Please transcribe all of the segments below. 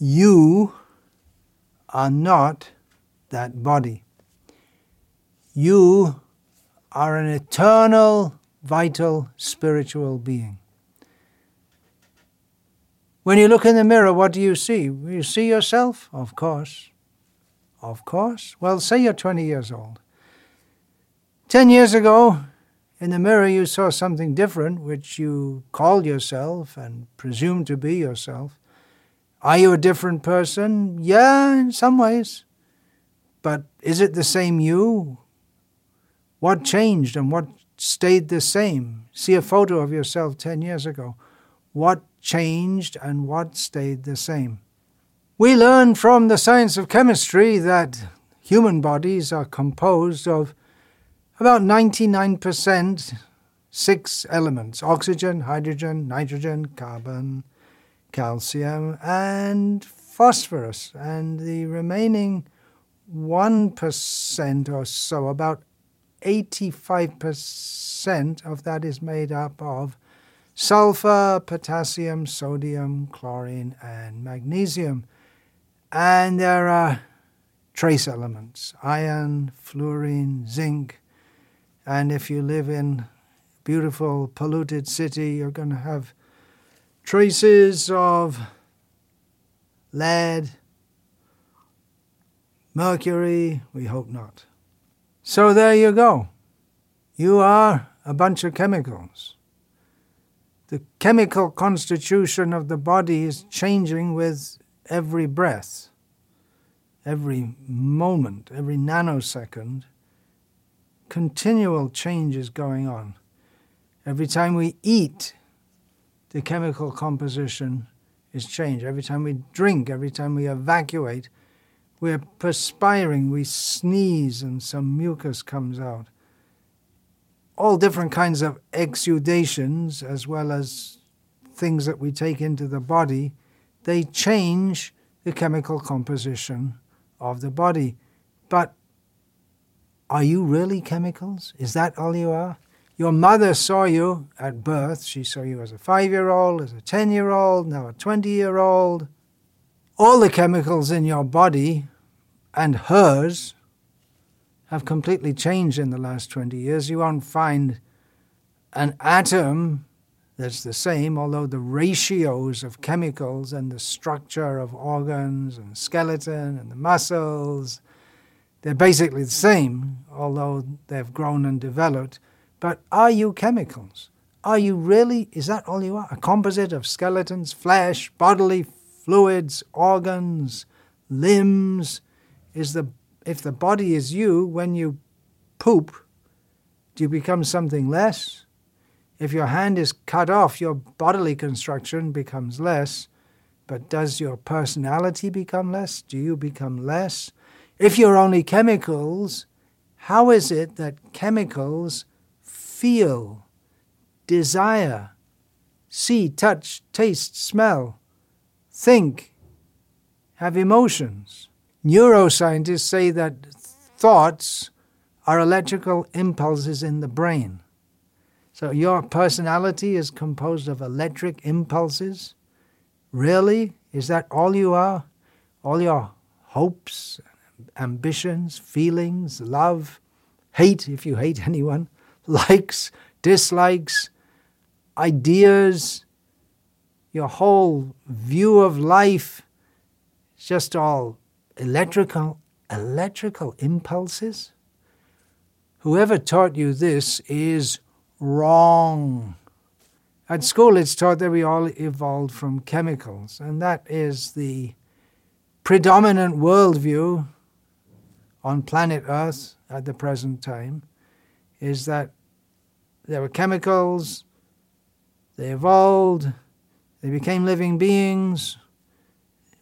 you are not that body. You are an eternal, vital, spiritual being. When you look in the mirror, what do you see? You see yourself? Of course. Of course. Well, say you're 20 years old. 10 years ago, in the mirror, you saw something different, which you called yourself and presumed to be yourself. Are you a different person? Yeah, in some ways. But is it the same you? What changed and what stayed the same? See a photo of yourself 10 years ago. What changed and what stayed the same? We learn from the science of chemistry that human bodies are composed of about 99% six elements oxygen, hydrogen, nitrogen, carbon, calcium, and phosphorus. And the remaining 1% or so, about 85% of that is made up of sulfur, potassium, sodium, chlorine, and magnesium. And there are trace elements iron, fluorine, zinc. And if you live in beautiful polluted city, you're going to have traces of lead, mercury, we hope not. So there you go. You are a bunch of chemicals. The chemical constitution of the body is changing with every breath, every moment, every nanosecond. Continual change is going on. Every time we eat, the chemical composition is changed. Every time we drink, every time we evacuate, we're perspiring, we sneeze, and some mucus comes out. All different kinds of exudations, as well as things that we take into the body, they change the chemical composition of the body. But are you really chemicals? Is that all you are? Your mother saw you at birth. She saw you as a five year old, as a 10 year old, now a 20 year old. All the chemicals in your body and hers have completely changed in the last 20 years. You won't find an atom that's the same, although the ratios of chemicals and the structure of organs and skeleton and the muscles, they're basically the same, although they've grown and developed. But are you chemicals? Are you really, is that all you are? A composite of skeletons, flesh, bodily fluids, organs, limbs? Is the, if the body is you, when you poop, do you become something less? If your hand is cut off, your bodily construction becomes less, but does your personality become less? Do you become less? If you're only chemicals, how is it that chemicals feel, desire, see, touch, taste, smell, think, have emotions. Neuroscientists say that thoughts are electrical impulses in the brain. So your personality is composed of electric impulses? Really? Is that all you are? All your hopes, ambitions, feelings, love, hate, if you hate anyone, likes, dislikes, ideas, your whole view of life is just all electrical electrical impulses? Whoever taught you this is wrong. At school, it's taught that we all evolved from chemicals, and that is the predominant worldview on planet Earth at the present time, is that there were chemicals, they evolved, they became living beings.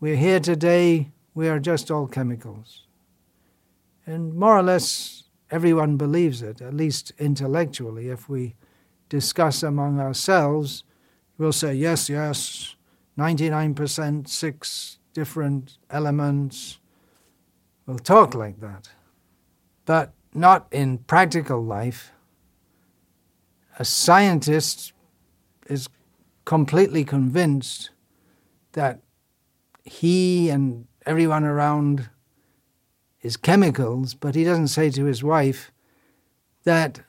We're here today, we are just all chemicals. And more or less everyone believes it, at least intellectually. If we discuss among ourselves, we'll say, yes, yes, 99%, six different elements. We'll talk like that. But not in practical life a scientist is completely convinced that he and everyone around is chemicals, but he doesn't say to his wife that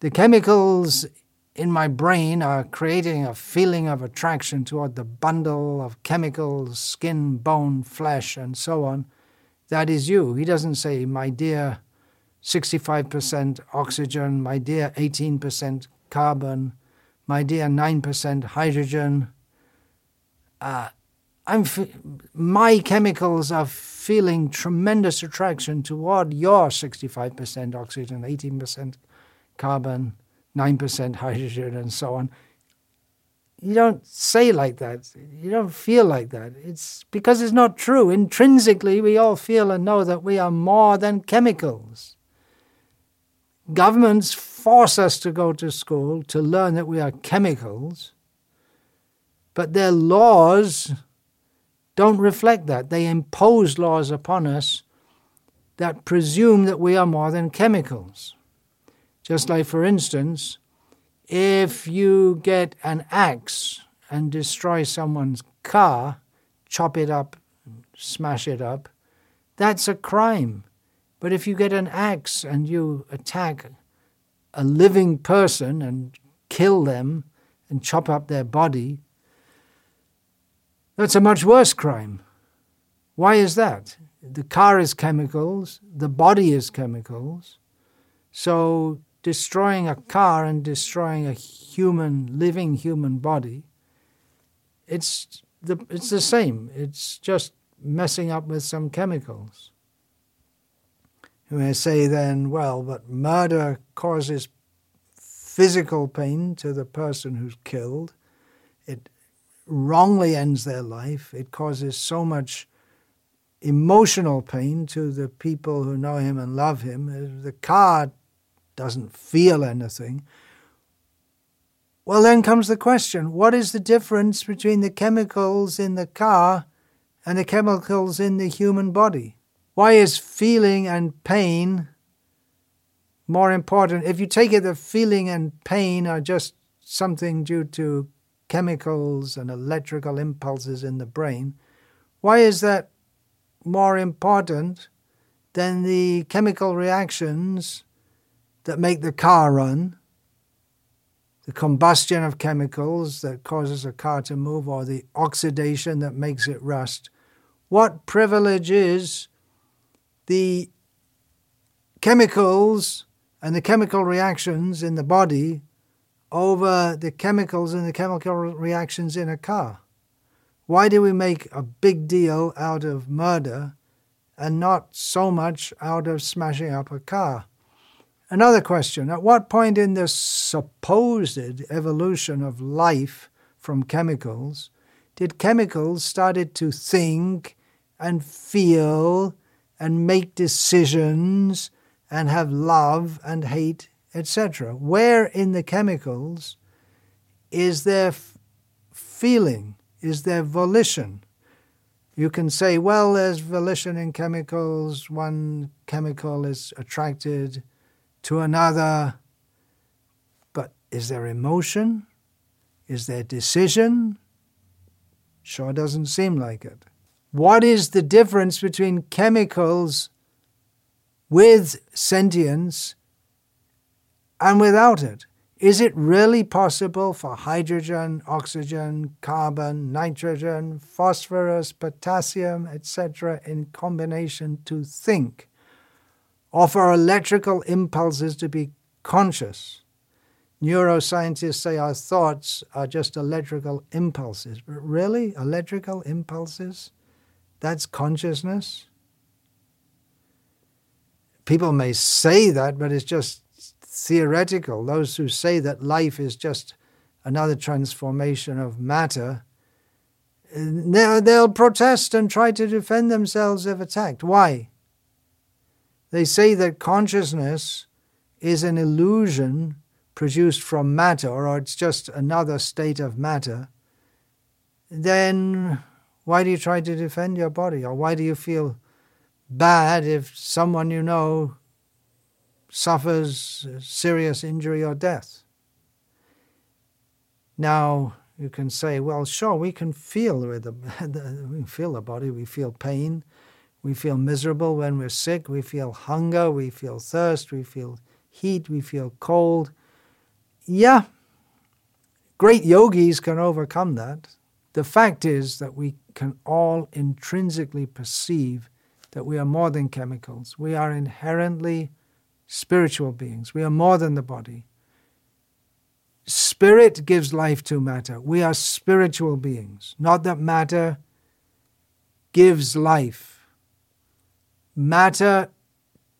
the chemicals in my brain are creating a feeling of attraction toward the bundle of chemicals, skin, bone, flesh, and so on. That is you. He doesn't say, my dear 65% oxygen, my dear 18% carbon, my dear 9% hydrogen. Uh, I'm f- my chemicals are feeling tremendous attraction toward your 65% oxygen, 18% carbon, 9% hydrogen, and so on. You don't say like that. You don't feel like that. It's because it's not true. Intrinsically, we all feel and know that we are more than chemicals. Governments force us to go to school to learn that we are chemicals, but their laws don't reflect that. They impose laws upon us that presume that we are more than chemicals. Just like, for instance, if you get an axe and destroy someone's car, chop it up, smash it up, that's a crime. But if you get an axe and you attack a living person and kill them and chop up their body, that's a much worse crime. Why is that? The car is chemicals, the body is chemicals. So destroying a car and destroying a human, living human body, it's the, it's the same. It's just messing up with some chemicals. You may say then, well, but murder causes physical pain to the person who's killed. It wrongly ends their life. It causes so much emotional pain to the people who know him and love him. Uh, the car doesn't feel anything. Well, then comes the question what is the difference between the chemicals in the car and the chemicals in the human body? Why is feeling and pain more important? If you take it that feeling and pain are just something due to chemicals and electrical impulses in the brain, why is that more important than the chemical reactions that make the car run, the combustion of chemicals that causes a car to move, or the oxidation that makes it rust? What privilege is the chemicals and the chemical reactions in the body over the chemicals and the chemical reactions in a car. Why do we make a big deal out of murder and not so much out of smashing up a car? Another question At what point in the supposed evolution of life from chemicals did chemicals started to think and feel and make decisions and have love and hate, etc. Where in the chemicals is there feeling? Is there volition? You can say, well, there's volition in chemicals. One chemical is attracted to another. But is there emotion? Is there decision? Sure doesn't seem like it. What is the difference between chemicals with sentience and without it? Is it really possible for hydrogen, oxygen, carbon, nitrogen, phosphorus, potassium, etc., in combination to think? Or for electrical impulses to be conscious? Neuroscientists say our thoughts are just electrical impulses. But really? Electrical impulses? That's consciousness? People may say that, but it's just theoretical. Those who say that life is just another transformation of matter, they'll protest and try to defend themselves if attacked. Why? They say that consciousness is an illusion produced from matter, or it's just another state of matter. Then why do you try to defend your body? Or why do you feel bad if someone you know suffers serious injury or death? Now, You can say, well, sure, we can feel with the, we feel the body, we feel pain, we feel miserable when we're sick, we feel hunger, we feel thirst, we feel heat, we feel cold. Yeah, great yogis can overcome that. The fact is that we can all intrinsically perceive that we are more than chemicals. We are inherently spiritual beings. We are more than the body. Spirit gives life to matter. We are spiritual beings, not that matter gives life. Matter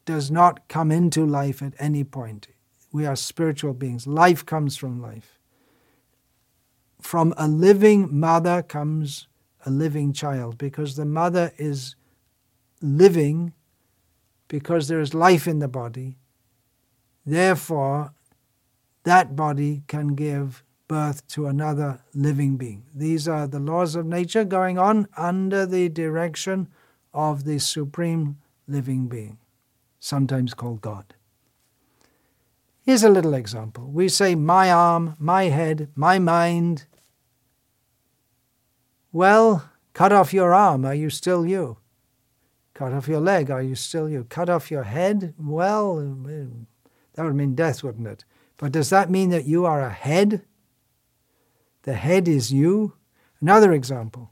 does not come into life at any point. We are spiritual beings. Life comes from life. From a living mother comes a living child because the mother is living because there is life in the body. Therefore, that body can give birth to another living being. These are the laws of nature going on under the direction of the supreme living being, sometimes called God. Here's a little example. We say, my arm, my head, my mind. Well, cut off your arm, are you still you? Cut off your leg, are you still you? Cut off your head, well, that would mean death, wouldn't it? But does that mean that you are a head? The head is you? Another example.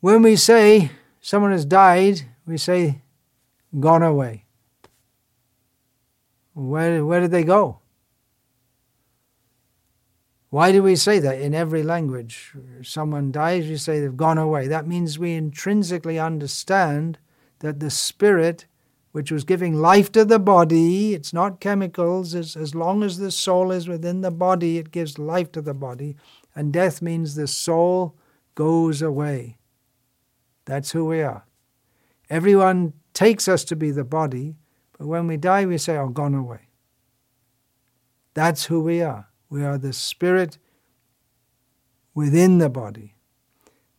When we say someone has died, we say, gone away. Where, where did they go? Why do we say that in every language? Someone dies, we say they've gone away. That means we intrinsically understand that the spirit which was giving life to the body. It's not chemicals. It's, as long as the soul is within the body, it gives life to the body. And death means the soul goes away. That's who we are. Everyone takes us to be the body, but when we die, we say, Oh, gone away. That's who we are. We are the spirit within the body.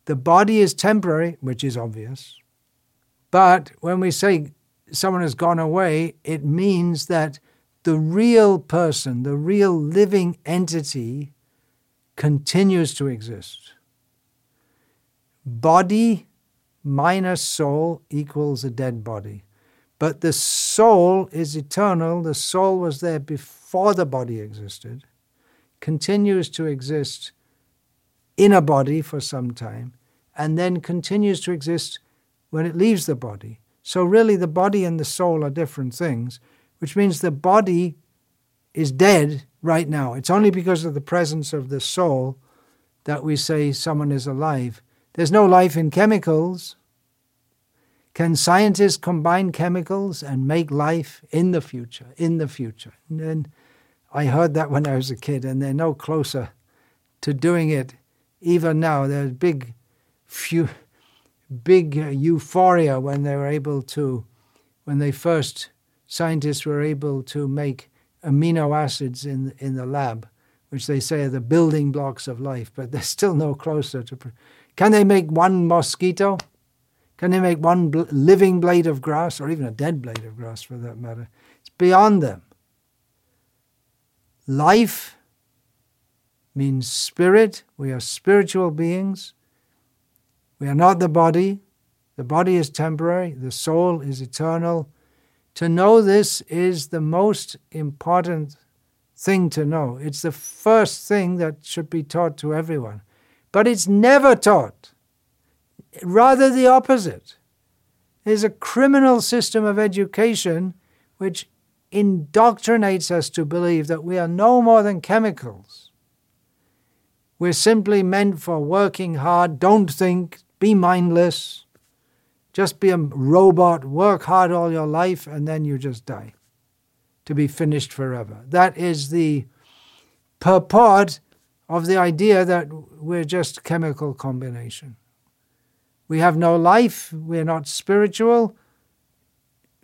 The body is temporary, which is obvious. But when we say someone has gone away, it means that the real person, the real living entity, continues to exist. Body minus soul equals a dead body. But the soul is eternal. The soul was there before the body existed, continues to exist in a body for some time, and then continues to exist when it leaves the body. So, really, the body and the soul are different things, which means the body is dead right now. It's only because of the presence of the soul that we say someone is alive. There's no life in chemicals. Can scientists combine chemicals and make life in the future? In the future. And I heard that when I was a kid, and they're no closer to doing it even now. There's big few big uh, euphoria when they were able to, when they first, scientists were able to make amino acids in, in the lab, which they say are the building blocks of life, but they're still no closer to. Can they make one mosquito? Can they make one bl- living blade of grass, or even a dead blade of grass for that matter? It's beyond them. Life means spirit. We are spiritual beings. We are not the body. The body is temporary, the soul is eternal. To know this is the most important thing to know. It's the first thing that should be taught to everyone. But it's never taught. Rather, the opposite. There's a criminal system of education which indoctrinates us to believe that we are no more than chemicals. We're simply meant for working hard, don't think, be mindless. Just be a robot, work hard all your life, and then you just die to be finished forever. That is the purport of the idea that we're just chemical combination. We have no life, we're not spiritual,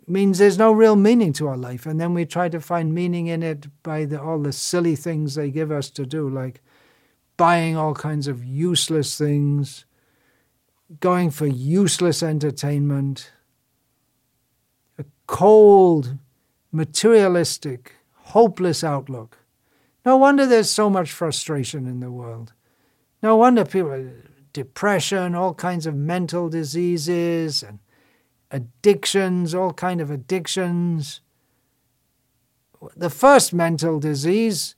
means there's no real meaning to our life. And then we try to find meaning in it by the, all the silly things they give us to do, like buying all kinds of useless things, going for useless entertainment, a cold, materialistic, hopeless outlook. No wonder there's so much frustration in the world. No wonder people, depression, all kinds of mental diseases and addictions, all kind of addictions. The first mental disease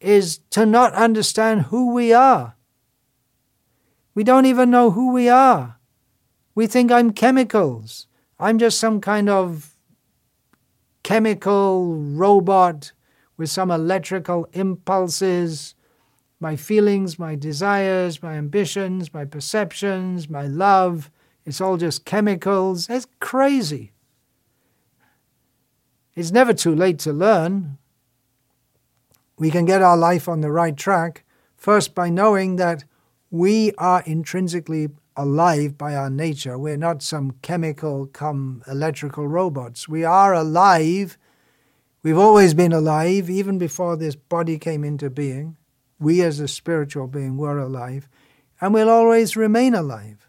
is to not understand who we are. We don't even know who we are. We think I'm chemicals. I'm just some kind of chemical robot with some electrical impulses, my feelings, my desires, my ambitions, my perceptions, my love. It's all just chemicals. It's crazy. It's never too late to learn. We can get our life on the right track first by knowing that we are intrinsically alive by our nature. We're not some chemical come electrical robots. We are alive. We've always been alive, even before this body came into being. We, as a spiritual being, were alive, and we'll always remain alive.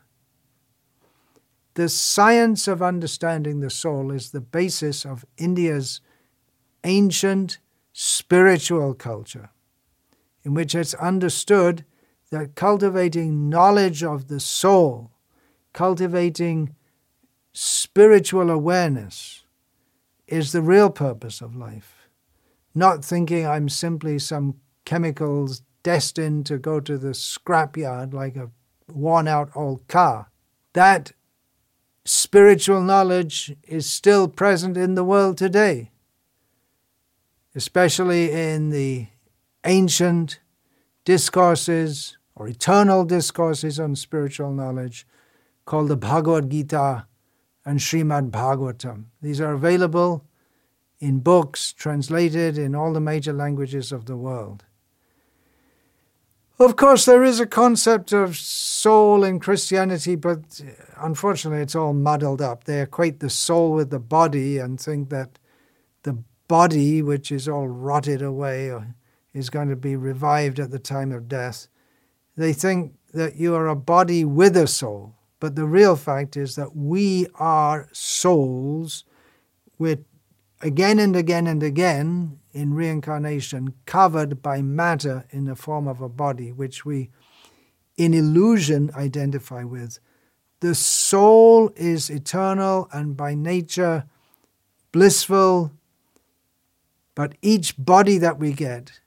The science of understanding the soul is the basis of India's ancient spiritual culture, in which it's understood that cultivating knowledge of the soul, cultivating spiritual awareness, is the real purpose of life. Not thinking I'm simply some chemicals destined to go to the scrapyard like a worn out old car. That spiritual knowledge is still present in the world today, especially in the ancient discourses or eternal discourses on spiritual knowledge called the Bhagavad Gita and Srimad Bhagavatam. These are available in books translated in all the major languages of the world. Of course, there is a concept of soul in Christianity, but uh, unfortunately, it's all muddled up. They equate the soul with the body and think that the body, which is all rotted away, uh, is going to be revived at the time of death. They think that you are a body with a soul, but the real fact is that we are souls with again and again and again in reincarnation covered by matter in the form of a body, which we in illusion identify with. The soul is eternal and by nature blissful, but each body that we get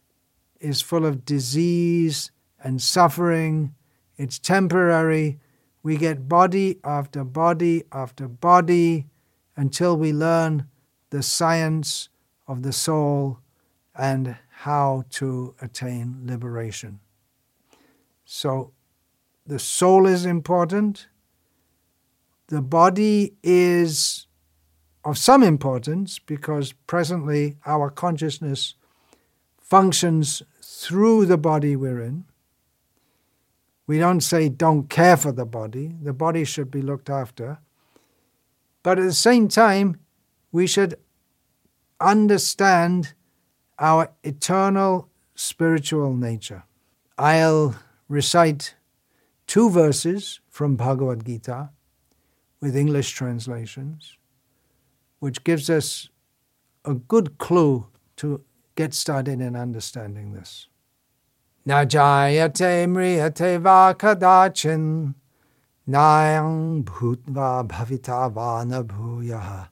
is full of disease and suffering. It's temporary. We get body after body after body until we learn the science of the soul and how to attain liberation. So, the soul is important. The body is of some importance because presently our consciousness functions through the body we're in. We don't say don't care for the body, the body should be looked after. But at the same time, we should understand our eternal spiritual nature. I'll recite two verses from Bhagavad Gita with English translations, which gives us a good clue to get started in understanding this. Najayate mriyate va kadachin nayang bhutva bhavita vana bhuyaha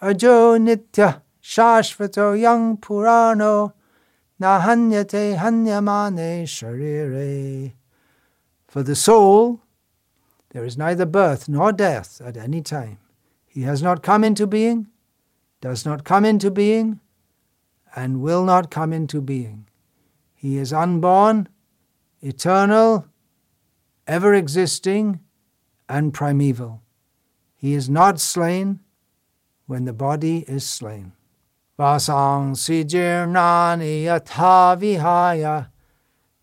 ajo nitya shashvato yang purano nahanyate hanyamane sharire. For the soul, there is neither birth nor death at any time. He has not come into being, does not come into being, and will not come into being. He is unborn, eternal, ever existing, and primeval. He is not slain when the body is slain. Vasansi jirnani yatha vihaya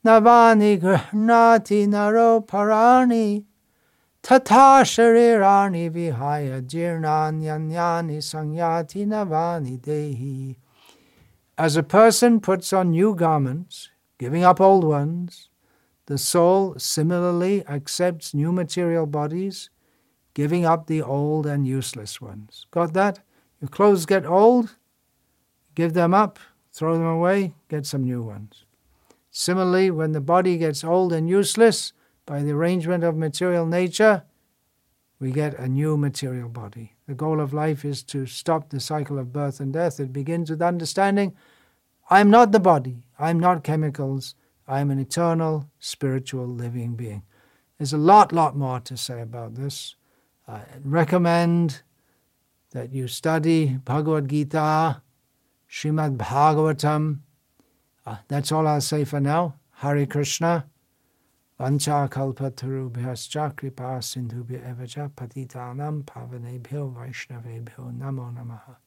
navani grihnati naro parani tata sharirani vihaya jirnanyanyani sangyati navani dehi. As a person puts on new garments, giving up old ones, the soul similarly accepts new material bodies, giving up the old and useless ones. Got that? Your clothes get old, give them up, throw them away, get some new ones. Similarly, when the body gets old and useless by the arrangement of material nature, we get a new material body. The goal of life is to stop the cycle of birth and death. It begins with understanding I'm not the body, I'm not chemicals, I'm an eternal, spiritual, living being. There's a lot, lot more to say about this. I recommend that you study Bhagavad Gita, Srimad Bhagavatam. Uh, that's all I'll say for now. Hare Krishna. Vancha kalpatarubhyascha kripa sindhubhya evacha patitanam pavanebhyo vaishnavebhyo namo namaha.